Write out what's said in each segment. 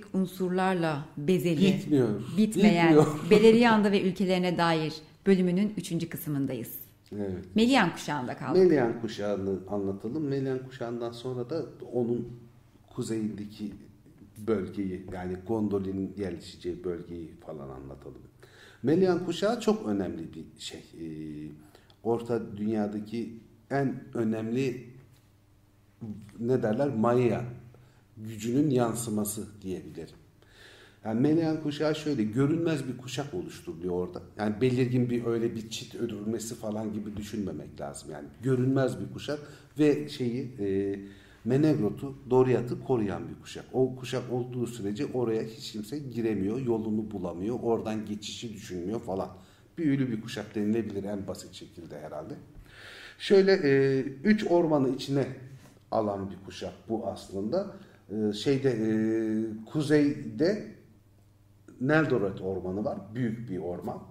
coğrafik unsurlarla bezeli, Bitmiyor. bitmeyen Bitmiyor. Beleriand'a ve ülkelerine dair bölümünün üçüncü kısmındayız. Evet. Melian kuşağında kaldık. Melian kuşağını anlatalım. Melian kuşağından sonra da onun kuzeyindeki bölgeyi yani Gondolin'in yerleşeceği bölgeyi falan anlatalım. Melian kuşağı çok önemli bir şey. Ee, Orta dünyadaki en önemli ne derler Maya gücünün yansıması diyebilirim. Yani Melian kuşağı şöyle görünmez bir kuşak oluşturuluyor orada. Yani belirgin bir öyle bir çit örülmesi falan gibi düşünmemek lazım. Yani görünmez bir kuşak ve şeyi e, Menegrot'u, Doriath'ı koruyan bir kuşak. O kuşak olduğu sürece oraya hiç kimse giremiyor, yolunu bulamıyor, oradan geçişi düşünmüyor falan. Büyülü bir kuşak denilebilir en basit şekilde herhalde. Şöyle e, üç ormanı içine alan bir kuşak bu aslında. E, şeyde e, kuzeyde Neldorot ormanı var. Büyük bir orman.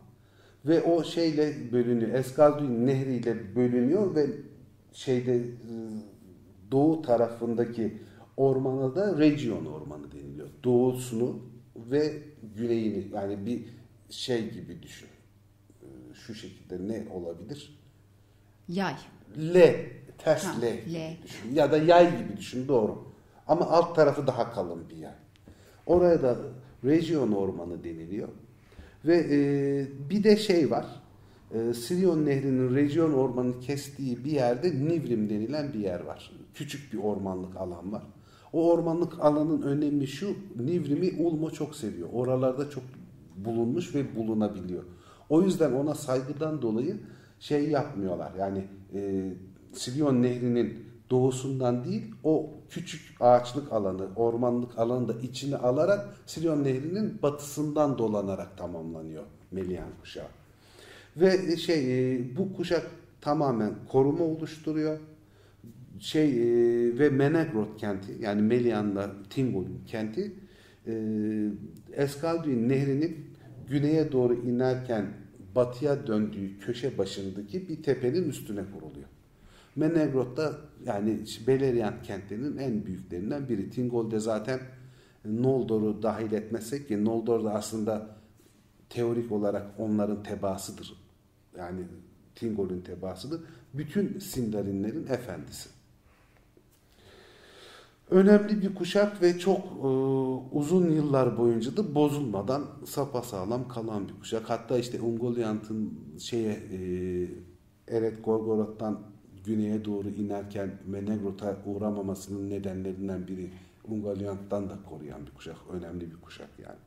Ve o şeyle bölünüyor. Eskalduin nehriyle bölünüyor ve şeyde e, doğu tarafındaki ormana da Region ormanı deniliyor. Doğusunu ve güneyini yani bir şey gibi düşün. E, Şu şekilde ne olabilir? Yay. L, ters Ha, L L. düşün. Ya da yay gibi düşün doğru. Ama alt tarafı daha kalın bir yay. Oraya da Region Ormanı deniliyor. Ve e, bir de şey var. E, Sirion Nehri'nin Region Ormanı'nı kestiği bir yerde Nivrim denilen bir yer var. Küçük bir ormanlık alan var. O ormanlık alanın önemi şu. Nivrim'i Ulmo çok seviyor. Oralarda çok bulunmuş ve bulunabiliyor. O yüzden ona saygıdan dolayı şey yapmıyorlar. Yani e, Sirion Nehri'nin doğusundan değil o küçük ağaçlık alanı, ormanlık alanı da içine alarak Sirion Nehri'nin batısından dolanarak tamamlanıyor Melian kuşağı. Ve şey e, bu kuşak tamamen koruma oluşturuyor. Şey e, ve Menegrot kenti yani Melian'la Tingol'un kenti e, Eskalduin Nehri'nin güneye doğru inerken batıya döndüğü köşe başındaki bir tepenin üstüne kuruluyor. Menegrot da yani Beleriand kentlerinin en büyüklerinden biri. Tingol'de zaten Noldor'u dahil etmezsek ki Noldor da aslında teorik olarak onların tebaasıdır. Yani Tingol'ün tebaasıdır. Bütün Sindarinlerin efendisi. Önemli bir kuşak ve çok e, uzun yıllar boyunca da bozulmadan sapasağlam kalan bir kuşak. Hatta işte Ungoliant'ın şeye e, Eret Gorgoroth'tan güneye doğru inerken Menegrot'a uğramamasının nedenlerinden biri Ungoliant'tan da koruyan bir kuşak. Önemli bir kuşak yani.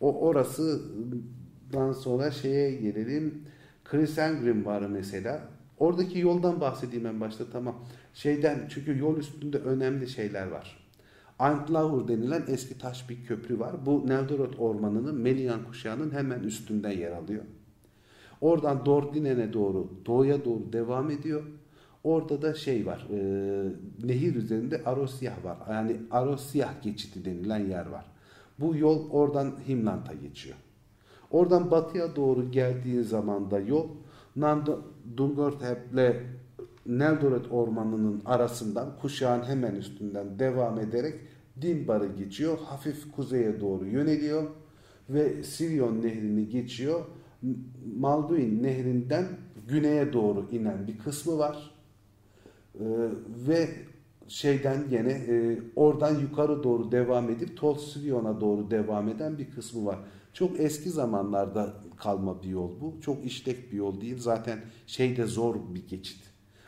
O orasıdan sonra şeye gelelim. Crisengrim var mesela. Oradaki yoldan bahsedeyim en başta tamam. Şeyden çünkü yol üstünde önemli şeyler var. Antlaur denilen eski taş bir köprü var. Bu Neldorot ormanının Melian kuşağının hemen üstünde yer alıyor. Oradan Dordinen'e doğru, doğuya doğru devam ediyor. Orada da şey var, e, nehir üzerinde Arosyah var. Yani Arosyah geçidi denilen yer var. Bu yol oradan Himlant'a geçiyor. Oradan batıya doğru geldiği zaman da yol Dungorthep ile Neldorot ormanının arasından kuşağın hemen üstünden devam ederek Dinbar'ı geçiyor. Hafif kuzeye doğru yöneliyor ve Sirion nehrini geçiyor. Malduin nehrinden güneye doğru inen bir kısmı var. Ee, ve şeyden gene e, oradan yukarı doğru devam edip Tolsirion'a doğru devam eden bir kısmı var. Çok eski zamanlarda kalma bir yol bu. Çok işlek bir yol değil. Zaten şeyde zor bir geçit.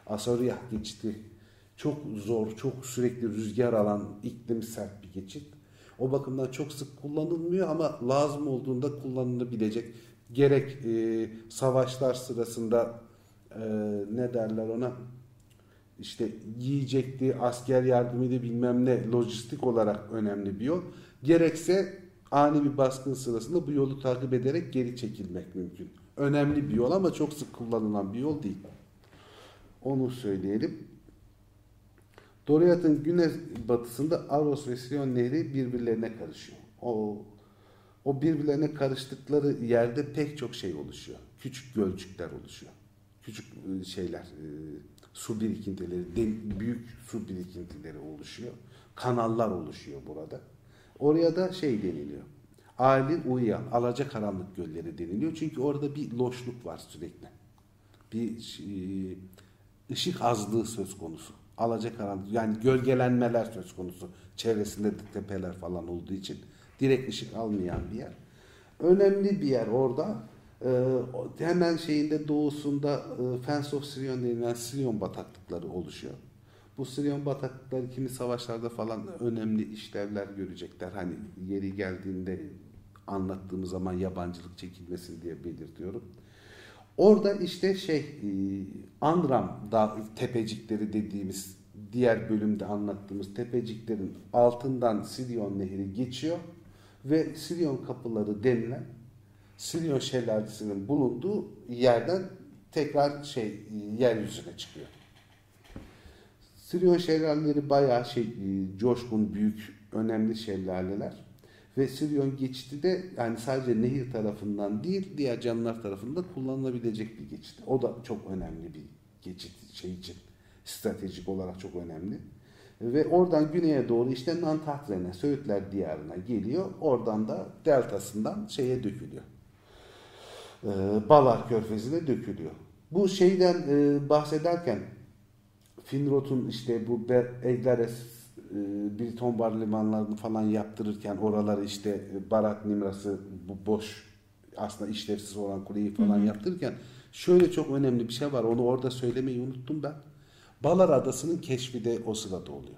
Asaryah geçiti çok zor, çok sürekli rüzgar alan, iklim sert bir geçit. O bakımdan çok sık kullanılmıyor ama lazım olduğunda kullanılabilecek. Gerek e, savaşlar sırasında e, ne derler ona işte yiyecekti, asker yardımıydı bilmem ne lojistik olarak önemli bir yol. Gerekse ani bir baskın sırasında bu yolu takip ederek geri çekilmek mümkün. Önemli bir yol ama çok sık kullanılan bir yol değil. Onu söyleyelim. Doriath'ın güney batısında Aros ve Sion nehri birbirlerine karışıyor. O o birbirlerine karıştıkları yerde pek çok şey oluşuyor. Küçük gölcükler oluşuyor. küçük e, şeyler, e, su birikintileri, büyük su birikintileri oluşuyor. Kanallar oluşuyor burada. Oraya da şey deniliyor. Ali uyuyan, alacakaranlık gölleri deniliyor. Çünkü orada bir loşluk var sürekli. Bir e, ışık azlığı söz konusu. Alacakaranlık yani gölgelenmeler söz konusu. Çevresinde de tepeler falan olduğu için direkt ışık almayan bir yer. Önemli bir yer orada. O- hemen şeyinde doğusunda e, Fence of Sirion denilen Sirion bataklıkları oluşuyor. Bu Sirion bataklıkları kimi savaşlarda falan önemli işlevler görecekler. Hani yeri geldiğinde anlattığımız zaman yabancılık çekilmesin diye belirtiyorum. Orada işte şey e, Andram dağ tepecikleri dediğimiz diğer bölümde anlattığımız tepeciklerin altından Sirion Nehri geçiyor ve Sirion kapıları denilen Sirion şelalesinin bulunduğu yerden tekrar şey yeryüzüne çıkıyor. Sirion şelaleleri bayağı şey e, coşkun, büyük, önemli şelaleler. Ve Sirion geçidi de yani sadece nehir tarafından değil diğer canlılar tarafından kullanılabilecek bir geçit. O da çok önemli bir geçit şey için. Stratejik olarak çok önemli. Ve oradan güneye doğru işte Nantahtren'e, Söğütler diyarına geliyor. Oradan da deltasından şeye dökülüyor. Ee, Balar Körfezi'ne dökülüyor. Bu şeyden e, bahsederken Finrot'un işte bu Eglares, e, Briton Bar limanlarını falan yaptırırken oraları işte e, Barat Nimras'ı bu boş aslında işlevsiz olan kuleyi falan yaptırırken şöyle çok önemli bir şey var. Onu orada söylemeyi unuttum ben. Balar Adası'nın keşfi de o sırada oluyor.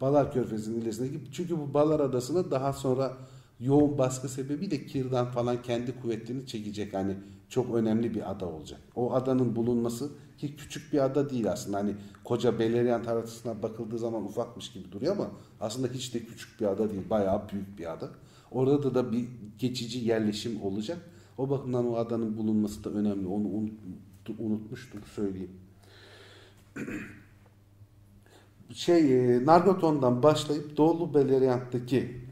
Balar Körfezi'nin ilerisindeki çünkü bu Balar Adası'na daha sonra yoğun baskı sebebiyle Kirdan falan kendi kuvvetlerini çekecek. Hani çok önemli bir ada olacak. O adanın bulunması ki küçük bir ada değil aslında. Hani koca Beleriand haritasına bakıldığı zaman ufakmış gibi duruyor ama aslında hiç de küçük bir ada değil. Bayağı büyük bir ada. Orada da bir geçici yerleşim olacak. O bakımdan o adanın bulunması da önemli. Onu unut- unutmuştum söyleyeyim şey e, Nargothrond'dan başlayıp Doğulu Beleriand'daki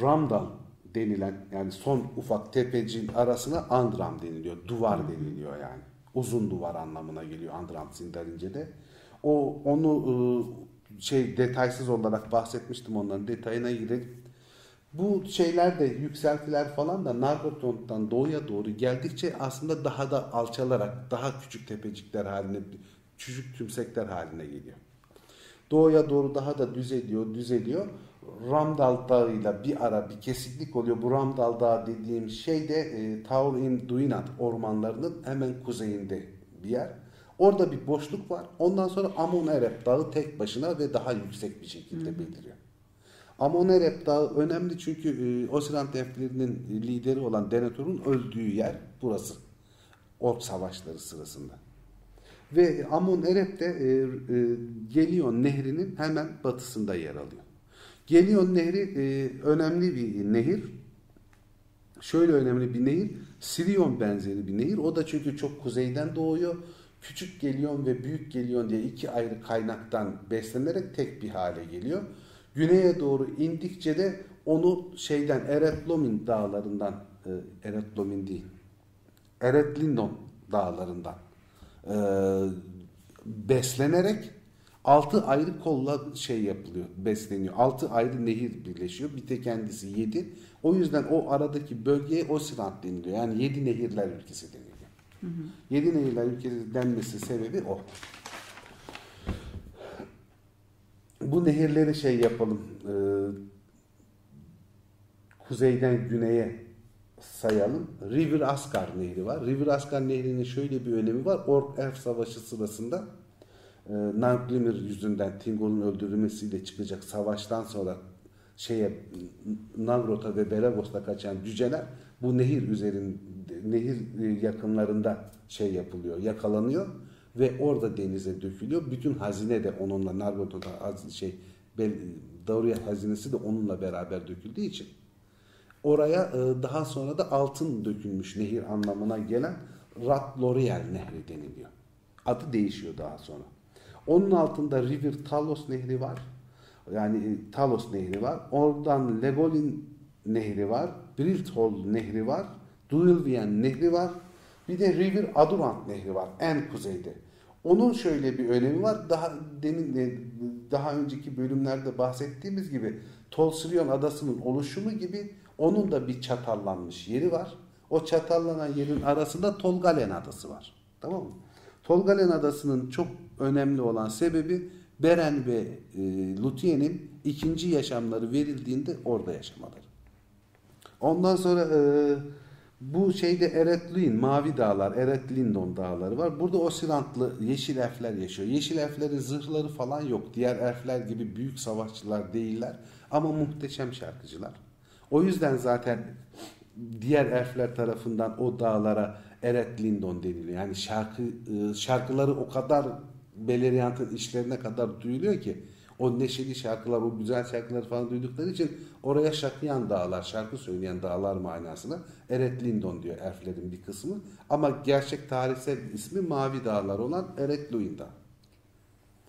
Ramdal denilen yani son ufak tepecin arasına Andram deniliyor. Duvar deniliyor yani. Uzun duvar anlamına geliyor Andram Sindarince'de. O onu e, şey detaysız olarak bahsetmiştim onların detayına girelim. Bu şeyler de yükseltiler falan da Nargothrond'dan doğuya doğru geldikçe aslında daha da alçalarak daha küçük tepecikler haline küçük tümsekler haline geliyor. Doğuya doğru daha da düzeliyor, düzeliyor. Ramdal Dağı'yla bir ara bir kesiklik oluyor. Bu Ramdal Dağı dediğim şey de e, Taur in Duinat ormanlarının hemen kuzeyinde bir yer. Orada bir boşluk var. Ondan sonra Amon Erep Dağı tek başına ve daha yüksek bir şekilde beliriyor. Amon Erep Dağı önemli çünkü e, Osirant Elflerinin lideri olan Denethor'un öldüğü yer burası. Ork savaşları sırasında. Ve Amon Erep de e, e, Gelion Nehri'nin hemen batısında yer alıyor. Gelion Nehri e, önemli bir nehir. Şöyle önemli bir nehir. Sirion benzeri bir nehir. O da çünkü çok kuzeyden doğuyor. Küçük Gelion ve Büyük Gelion diye iki ayrı kaynaktan beslenerek tek bir hale geliyor. Güneye doğru indikçe de onu şeyden Eretlomin dağlarından e, Eretlomin değil Eretlinon dağlarından e, beslenerek altı ayrı kolla şey yapılıyor, besleniyor. Altı ayrı nehir birleşiyor. Bir de kendisi yedi. O yüzden o aradaki bölgeye Osirant deniliyor. Yani yedi nehirler ülkesi deniliyor. Yedi nehirler ülkesi denmesi sebebi o. Bu nehirleri şey yapalım. e, kuzeyden güneye sayalım. River Askar Nehri var. River Askar Nehri'nin şöyle bir önemi var. Ork-Elf Savaşı sırasında e, yüzünden Tingol'un öldürülmesiyle çıkacak savaştan sonra şeye Nagrot'a ve Beregos'ta kaçan cüceler bu nehir üzerinde nehir e, yakınlarında şey yapılıyor, yakalanıyor ve orada denize dökülüyor. Bütün hazine de onunla Nargot'un haz- şey Dauriat hazinesi de onunla beraber döküldüğü için Oraya e, daha sonra da altın dökülmüş nehir anlamına gelen Rat L'Oreal Nehri deniliyor. Adı değişiyor daha sonra. Onun altında River Talos Nehri var. Yani e, Talos Nehri var. Oradan Legolin Nehri var. Brilthol Nehri var. Duilvian Nehri var. Bir de River Adurant Nehri var en kuzeyde. Onun şöyle bir önemi var. Daha demin de daha önceki bölümlerde bahsettiğimiz gibi Tolsilion adasının oluşumu gibi onun da bir çatallanmış yeri var. O çatallanan yerin arasında Tolgalen adası var. Tamam mı? Tolgalen adasının çok önemli olan sebebi Beren ve e, Luthien'in ikinci yaşamları verildiğinde orada yaşamaları. Ondan sonra e, bu şeyde Eretluin, Mavi Dağlar, Eretlindon dağları var. Burada Osirantlı yeşil elfler yaşıyor. Yeşil elflerin zırhları falan yok. Diğer elfler gibi büyük savaşçılar değiller. Ama muhteşem şarkıcılar. O yüzden zaten diğer elfler tarafından o dağlara Eretlindon deniliyor. Yani şarkı e, şarkıları o kadar Beleriand'ın işlerine kadar duyuluyor ki o neşeli şarkılar, o güzel şarkıları falan duydukları için oraya şakıyan dağlar, şarkı söyleyen dağlar manasına Eretlindon diyor elflerin bir kısmı. Ama gerçek tarihsel ismi Mavi Dağlar olan Eretluin Dağı.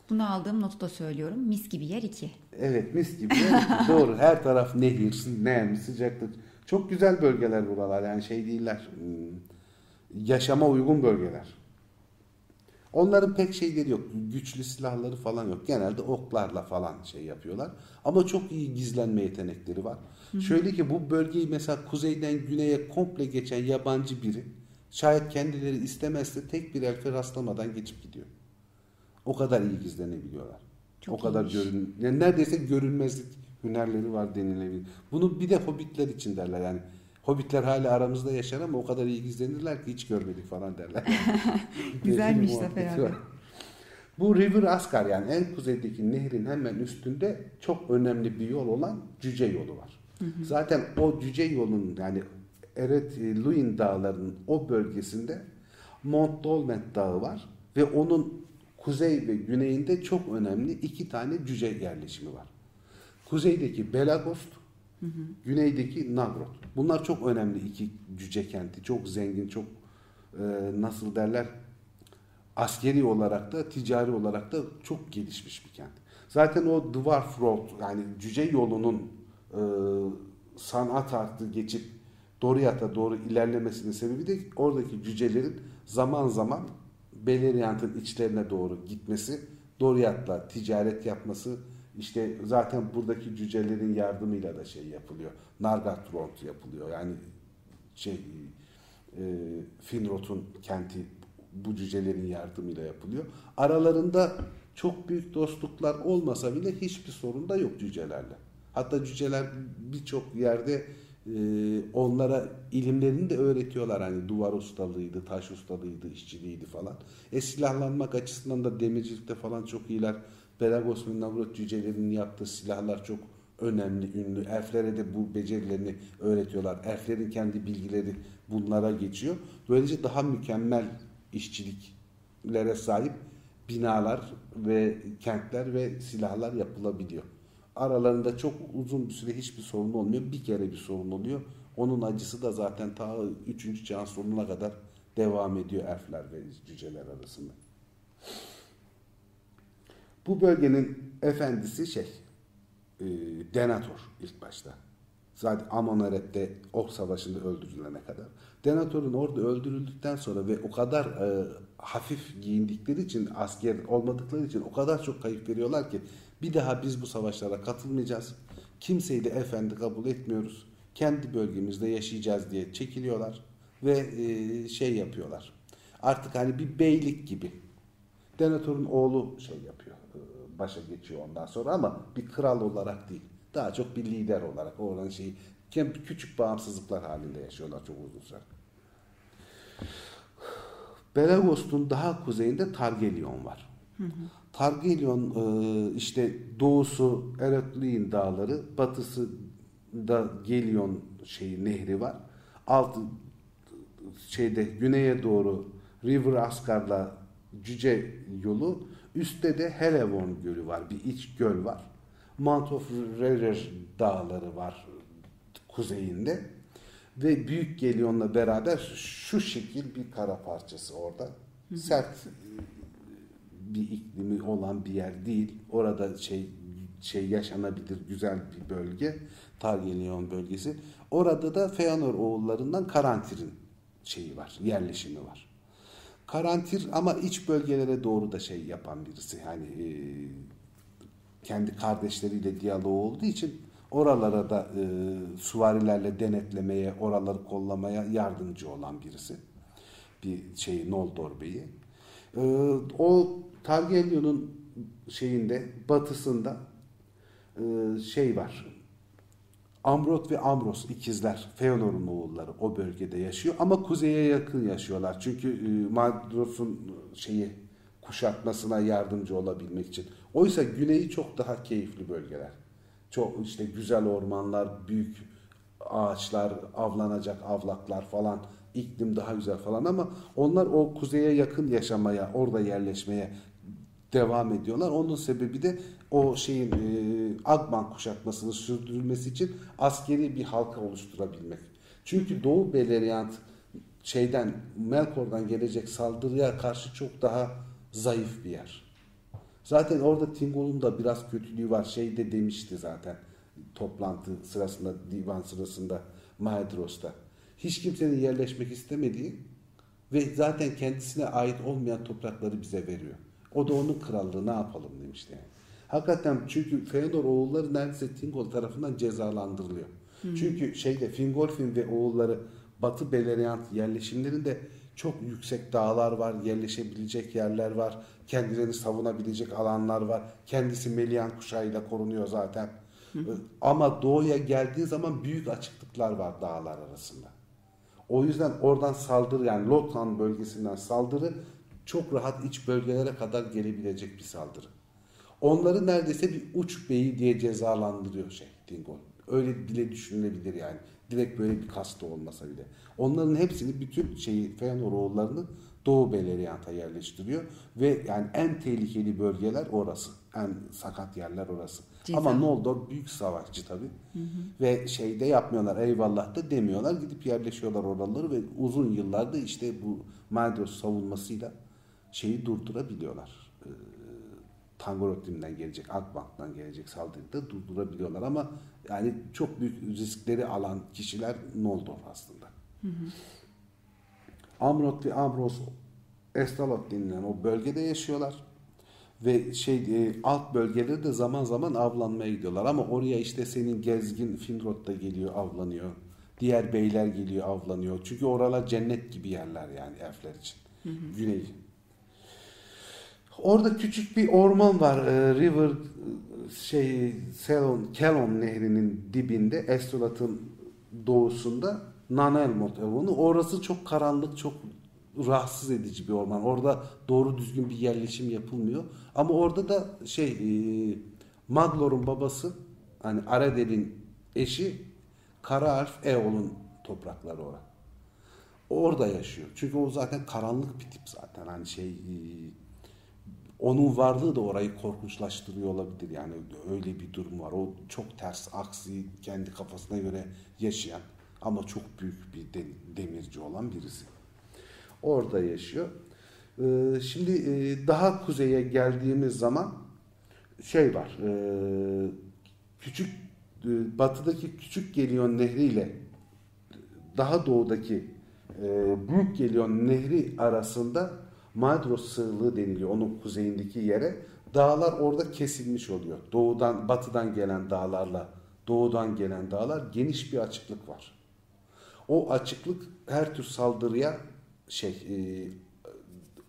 Bunu aldığım notu da söylüyorum. Mis gibi yer 2. Evet mis gibi. Doğru. Her taraf nehir, nem, sıcaklık. Çok güzel bölgeler buralar. Yani şey değiller. Yaşama uygun bölgeler. Onların pek şeyleri yok. Güçlü silahları falan yok. Genelde oklarla falan şey yapıyorlar. Ama çok iyi gizlenme yetenekleri var. Hı. Şöyle ki bu bölgeyi mesela kuzeyden güneye komple geçen yabancı biri şayet kendileri istemezse tek bir elfe rastlamadan geçip gidiyor. O kadar iyi gizlenebiliyorlar. Çok o kadar görün yani neredeyse görünmezlik hünerleri var denilebilir. Bunu bir de hobbitler için derler yani. Hobbitler hala aramızda yaşar ama o kadar iyi gizlenirler ki hiç görmedik falan derler. Güzelmiş Zafer abi. Bu River Askar yani en kuzeydeki nehrin hemen üstünde çok önemli bir yol olan Cüce yolu var. Hı hı. Zaten o Cüce yolun yani Eret Luin dağlarının o bölgesinde Mont Dolment dağı var ve onun kuzey ve güneyinde çok önemli iki tane cüce yerleşimi var. Kuzeydeki Belagost, güneydeki Nagrod. Bunlar çok önemli iki cüce kenti. Çok zengin, çok e, nasıl derler askeri olarak da ticari olarak da çok gelişmiş bir kent. Zaten o Dwarf Road yani cüce yolunun e, sanat artı geçip Doriath'a doğru ilerlemesinin sebebi de oradaki cücelerin zaman zaman Beleriand'ın içlerine doğru gitmesi, Doriath'la ticaret yapması, işte zaten buradaki cücelerin yardımıyla da şey yapılıyor. Nargothrond yapılıyor. Yani şey e, Finrod'un kenti bu cücelerin yardımıyla yapılıyor. Aralarında çok büyük dostluklar olmasa bile hiçbir sorun da yok cücelerle. Hatta cüceler birçok yerde e, onlara ilimlerini de öğretiyorlar. Hani duvar ustalığıydı, taş ustalığıydı, işçiliğiydi falan. E silahlanmak açısından da demircilikte falan çok iyiler. Pelagos ve Navrut cücelerinin yaptığı silahlar çok önemli, ünlü. Elflere de bu becerilerini öğretiyorlar. Elflerin kendi bilgileri bunlara geçiyor. Böylece daha mükemmel işçiliklere sahip binalar ve kentler ve silahlar yapılabiliyor. Aralarında çok uzun bir süre hiçbir sorun olmuyor. Bir kere bir sorun oluyor. Onun acısı da zaten ta 3. çağın sonuna kadar devam ediyor elfler ve cüceler arasında. Bu bölgenin efendisi şey, e, Denator ilk başta. Zaten Amonaret'te Ok Savaşı'nda öldürülene kadar. Denator'un orada öldürüldükten sonra ve o kadar e, hafif giyindikleri için, asker olmadıkları için o kadar çok kayıp veriyorlar ki bir daha biz bu savaşlara katılmayacağız. Kimseyi de efendi kabul etmiyoruz. Kendi bölgemizde yaşayacağız diye çekiliyorlar ve e, şey yapıyorlar. Artık hani bir beylik gibi. Denator'un oğlu şey yapıyor başa geçiyor ondan sonra ama bir kral olarak değil. Daha çok bir lider olarak oranın şeyi küçük bağımsızlıklar halinde yaşıyorlar çok uzun süre. Belagos'un daha kuzeyinde Targelyon var. Hı hı. Targelyon e, işte doğusu Eretliğin dağları, batısı da Gelion şeyi nehri var. Altı şeyde güneye doğru River Askar'la Cüce yolu, Üstte de Helevon Gölü var. Bir iç göl var. Mount of Rerer dağları var kuzeyinde. Ve Büyük Gelyon'la beraber şu şekil bir kara parçası orada. Sert bir iklimi olan bir yer değil. Orada şey şey yaşanabilir güzel bir bölge. Targelyon bölgesi. Orada da Feanor oğullarından Karantir'in şeyi var, yerleşimi var. Karantir ama iç bölgelere doğru da şey yapan birisi. Yani e, kendi kardeşleriyle diyaloğu olduğu için oralara da e, suvarilerle denetlemeye, oraları kollamaya yardımcı olan birisi. Bir şey Noldor Bey'i. E, o Targaryen'in şeyinde batısında e, şey var. Amrot ve Amros ikizler, Feanor'un oğulları o bölgede yaşıyor ama kuzeye yakın yaşıyorlar. Çünkü e, Madros'un şeyi kuşatmasına yardımcı olabilmek için. Oysa güneyi çok daha keyifli bölgeler. Çok işte güzel ormanlar, büyük ağaçlar, avlanacak avlaklar falan, iklim daha güzel falan ama onlar o kuzeye yakın yaşamaya, orada yerleşmeye devam ediyorlar. Onun sebebi de o şeyin e, Agban kuşatmasını sürdürülmesi için askeri bir halka oluşturabilmek. Çünkü Doğu Beleriand şeyden Melkor'dan gelecek saldırıya karşı çok daha zayıf bir yer. Zaten orada Tingol'un da biraz kötülüğü var. Şey de demişti zaten toplantı sırasında, divan sırasında Maedros'ta. Hiç kimsenin yerleşmek istemediği ve zaten kendisine ait olmayan toprakları bize veriyor. O da onun krallığı ne yapalım demişti yani. Hakikaten çünkü Feodor oğulları neredeyse Tingol tarafından cezalandırılıyor. Hmm. Çünkü şeyde Fingolfin ve oğulları Batı Beleriand yerleşimlerinde çok yüksek dağlar var, yerleşebilecek yerler var, kendilerini savunabilecek alanlar var. Kendisi Melian kuşağıyla korunuyor zaten. Hı. Ama doğuya geldiği zaman büyük açıklıklar var dağlar arasında. O yüzden oradan saldırı yani Lothran bölgesinden saldırı çok rahat iç bölgelere kadar gelebilecek bir saldırı. Onları neredeyse bir uç beyi diye cezalandırıyor şey Dingon. Öyle dile düşünülebilir yani. Direkt böyle bir kasta olmasa bile. Onların hepsini bütün şeyi Fëanor oğullarını Doğu Beleriand'a yerleştiriyor ve yani en tehlikeli bölgeler orası. En sakat yerler orası. Cizan. Ama Noldor büyük savaşçı tabii. Hı hı. Ve şeyde yapmıyorlar eyvallah da demiyorlar. Gidip yerleşiyorlar oraları ve uzun yıllarda işte bu Maedros savunmasıyla şeyi durdurabiliyorlar. E, Tangorottim'den gelecek, Akbank'tan gelecek saldırıyı da durdurabiliyorlar ama yani çok büyük riskleri alan kişiler Noldor aslında. Hı hı. Amrot ve Amros Estalot denilen o bölgede yaşıyorlar. Ve şey e, alt bölgeleri de zaman zaman avlanmaya gidiyorlar. Ama oraya işte senin gezgin Finrod da geliyor avlanıyor. Diğer beyler geliyor avlanıyor. Çünkü oralar cennet gibi yerler yani elfler için. Hı hı. Güney Orada küçük bir orman var. E, River şey Selon, Kelon nehrinin dibinde Estolat'ın doğusunda Nanelmot Evonu. Orası çok karanlık, çok rahatsız edici bir orman. Orada doğru düzgün bir yerleşim yapılmıyor. Ama orada da şey e, Maglor'un babası hani Aradel'in eşi Kara Arf Eol'un toprakları orada. Orada yaşıyor. Çünkü o zaten karanlık bir tip zaten. Hani şey e, onun varlığı da orayı korkunçlaştırıyor olabilir. Yani öyle bir durum var. O çok ters, aksi, kendi kafasına göre yaşayan ama çok büyük bir demirci olan birisi. Orada yaşıyor. Ee, şimdi e, daha kuzeye geldiğimiz zaman şey var. E, küçük e, batıdaki Küçük Geliyon Nehri ile daha doğudaki Büyük Geliyon Nehri arasında Madros sığlığı deniliyor onun kuzeyindeki yere. Dağlar orada kesilmiş oluyor. Doğudan, batıdan gelen dağlarla doğudan gelen dağlar geniş bir açıklık var. O açıklık her tür saldırıya şey e,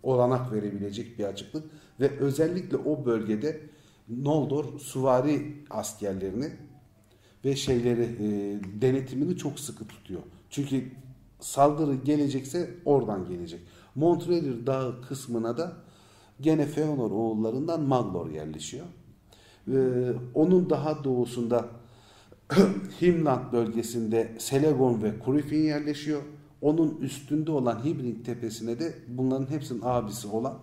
olanak verebilecek bir açıklık ve özellikle o bölgede Noldor suvari askerlerini ve şeyleri e, denetimini çok sıkı tutuyor. Çünkü saldırı gelecekse oradan gelecek. Montrelir Dağı kısmına da gene Feanor oğullarından Maglor yerleşiyor. Ee, onun daha doğusunda Himland bölgesinde Selegon ve Kurifin yerleşiyor. Onun üstünde olan Hibring tepesine de bunların hepsinin abisi olan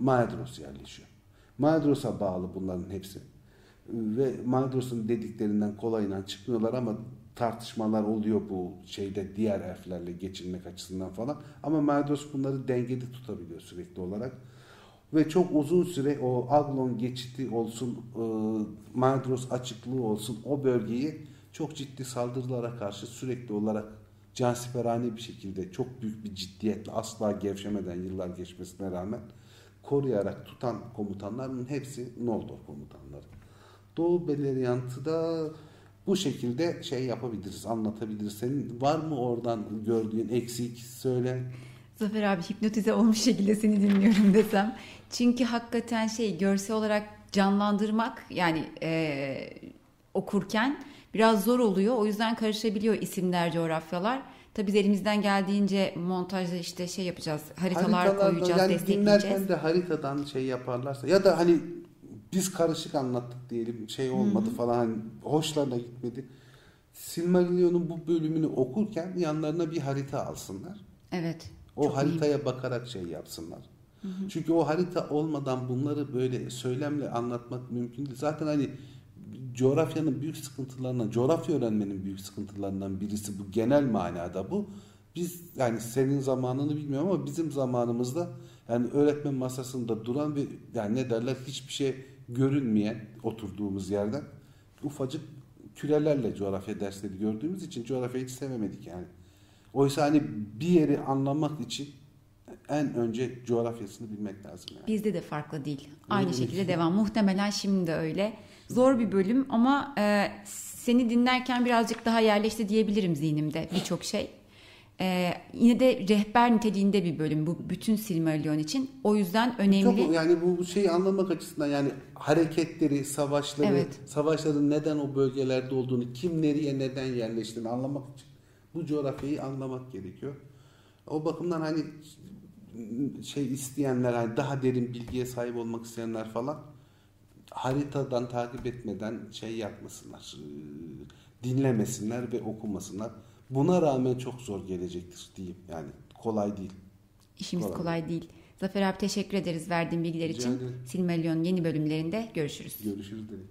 Maedros yerleşiyor. Maedros'a bağlı bunların hepsi. Ve Maedros'un dediklerinden kolayla çıkmıyorlar ama tartışmalar oluyor bu şeyde diğer elflerle geçinmek açısından falan. Ama Maedros bunları dengede tutabiliyor sürekli olarak. Ve çok uzun süre o Aglon geçiti olsun, e, Maedros açıklığı olsun o bölgeyi çok ciddi saldırılara karşı sürekli olarak cansiperane bir şekilde çok büyük bir ciddiyetle asla gevşemeden yıllar geçmesine rağmen koruyarak tutan komutanların hepsi Noldor komutanları. Doğu Beleriand'ı da bu şekilde şey yapabiliriz, anlatabiliriz. Senin var mı oradan gördüğün eksik söyle. Zafer abi hipnotize olmuş şekilde seni dinliyorum desem. Çünkü hakikaten şey görsel olarak canlandırmak yani e, okurken biraz zor oluyor. O yüzden karışabiliyor isimler, coğrafyalar. Tabii biz elimizden geldiğince montajda işte şey yapacağız. Haritalar koyacağız, yani destekleyeceğiz. dinlerken de haritadan şey yaparlarsa ya da hani biz karışık anlattık diyelim şey olmadı falan hani hoşlarına gitmedi. Silmarillion'un bu bölümünü okurken yanlarına bir harita alsınlar. Evet. O çok haritaya bakarak şey yapsınlar. Çünkü o harita olmadan bunları böyle söylemle anlatmak mümkün değil. Zaten hani coğrafyanın büyük sıkıntılarından, coğrafya öğrenmenin büyük sıkıntılarından birisi bu genel manada bu. Biz yani senin zamanını bilmiyorum ama bizim zamanımızda yani öğretmen masasında duran ve yani ne derler hiçbir şey görünmeyen oturduğumuz yerden ufacık kürelerle coğrafya dersleri gördüğümüz için coğrafyayı hiç sevemedik yani. Oysa hani bir yeri anlamak için en önce coğrafyasını bilmek lazım yani. Bizde de farklı değil. Aynı Öyle şekilde devam. Muhtemelen şimdi de öyle. Zor bir bölüm ama e, seni dinlerken birazcık daha yerleşti diyebilirim zihnimde birçok şey. E, yine de rehber niteliğinde bir bölüm bu bütün Silmarillion için. O yüzden önemli. Çok yani bu bu şeyi anlamak açısından yani hareketleri, savaşları, Evet. savaşların neden o bölgelerde olduğunu, kim nereye neden yerleştiğini anlamak için bu coğrafyayı anlamak gerekiyor. O bakımdan hani şey isteyenler hani daha derin bilgiye sahip olmak isteyenler falan haritadan takip etmeden şey yapmasınlar. Dinlemesinler ve okumasınlar. Buna rağmen çok zor gelecektir diyeyim. Yani kolay değil. İşimiz Kolay. kolay değil. Zafer abi teşekkür ederiz verdiğin bilgiler Rica için. Silmarillion yeni bölümlerinde görüşürüz. Görüşürüz dedim.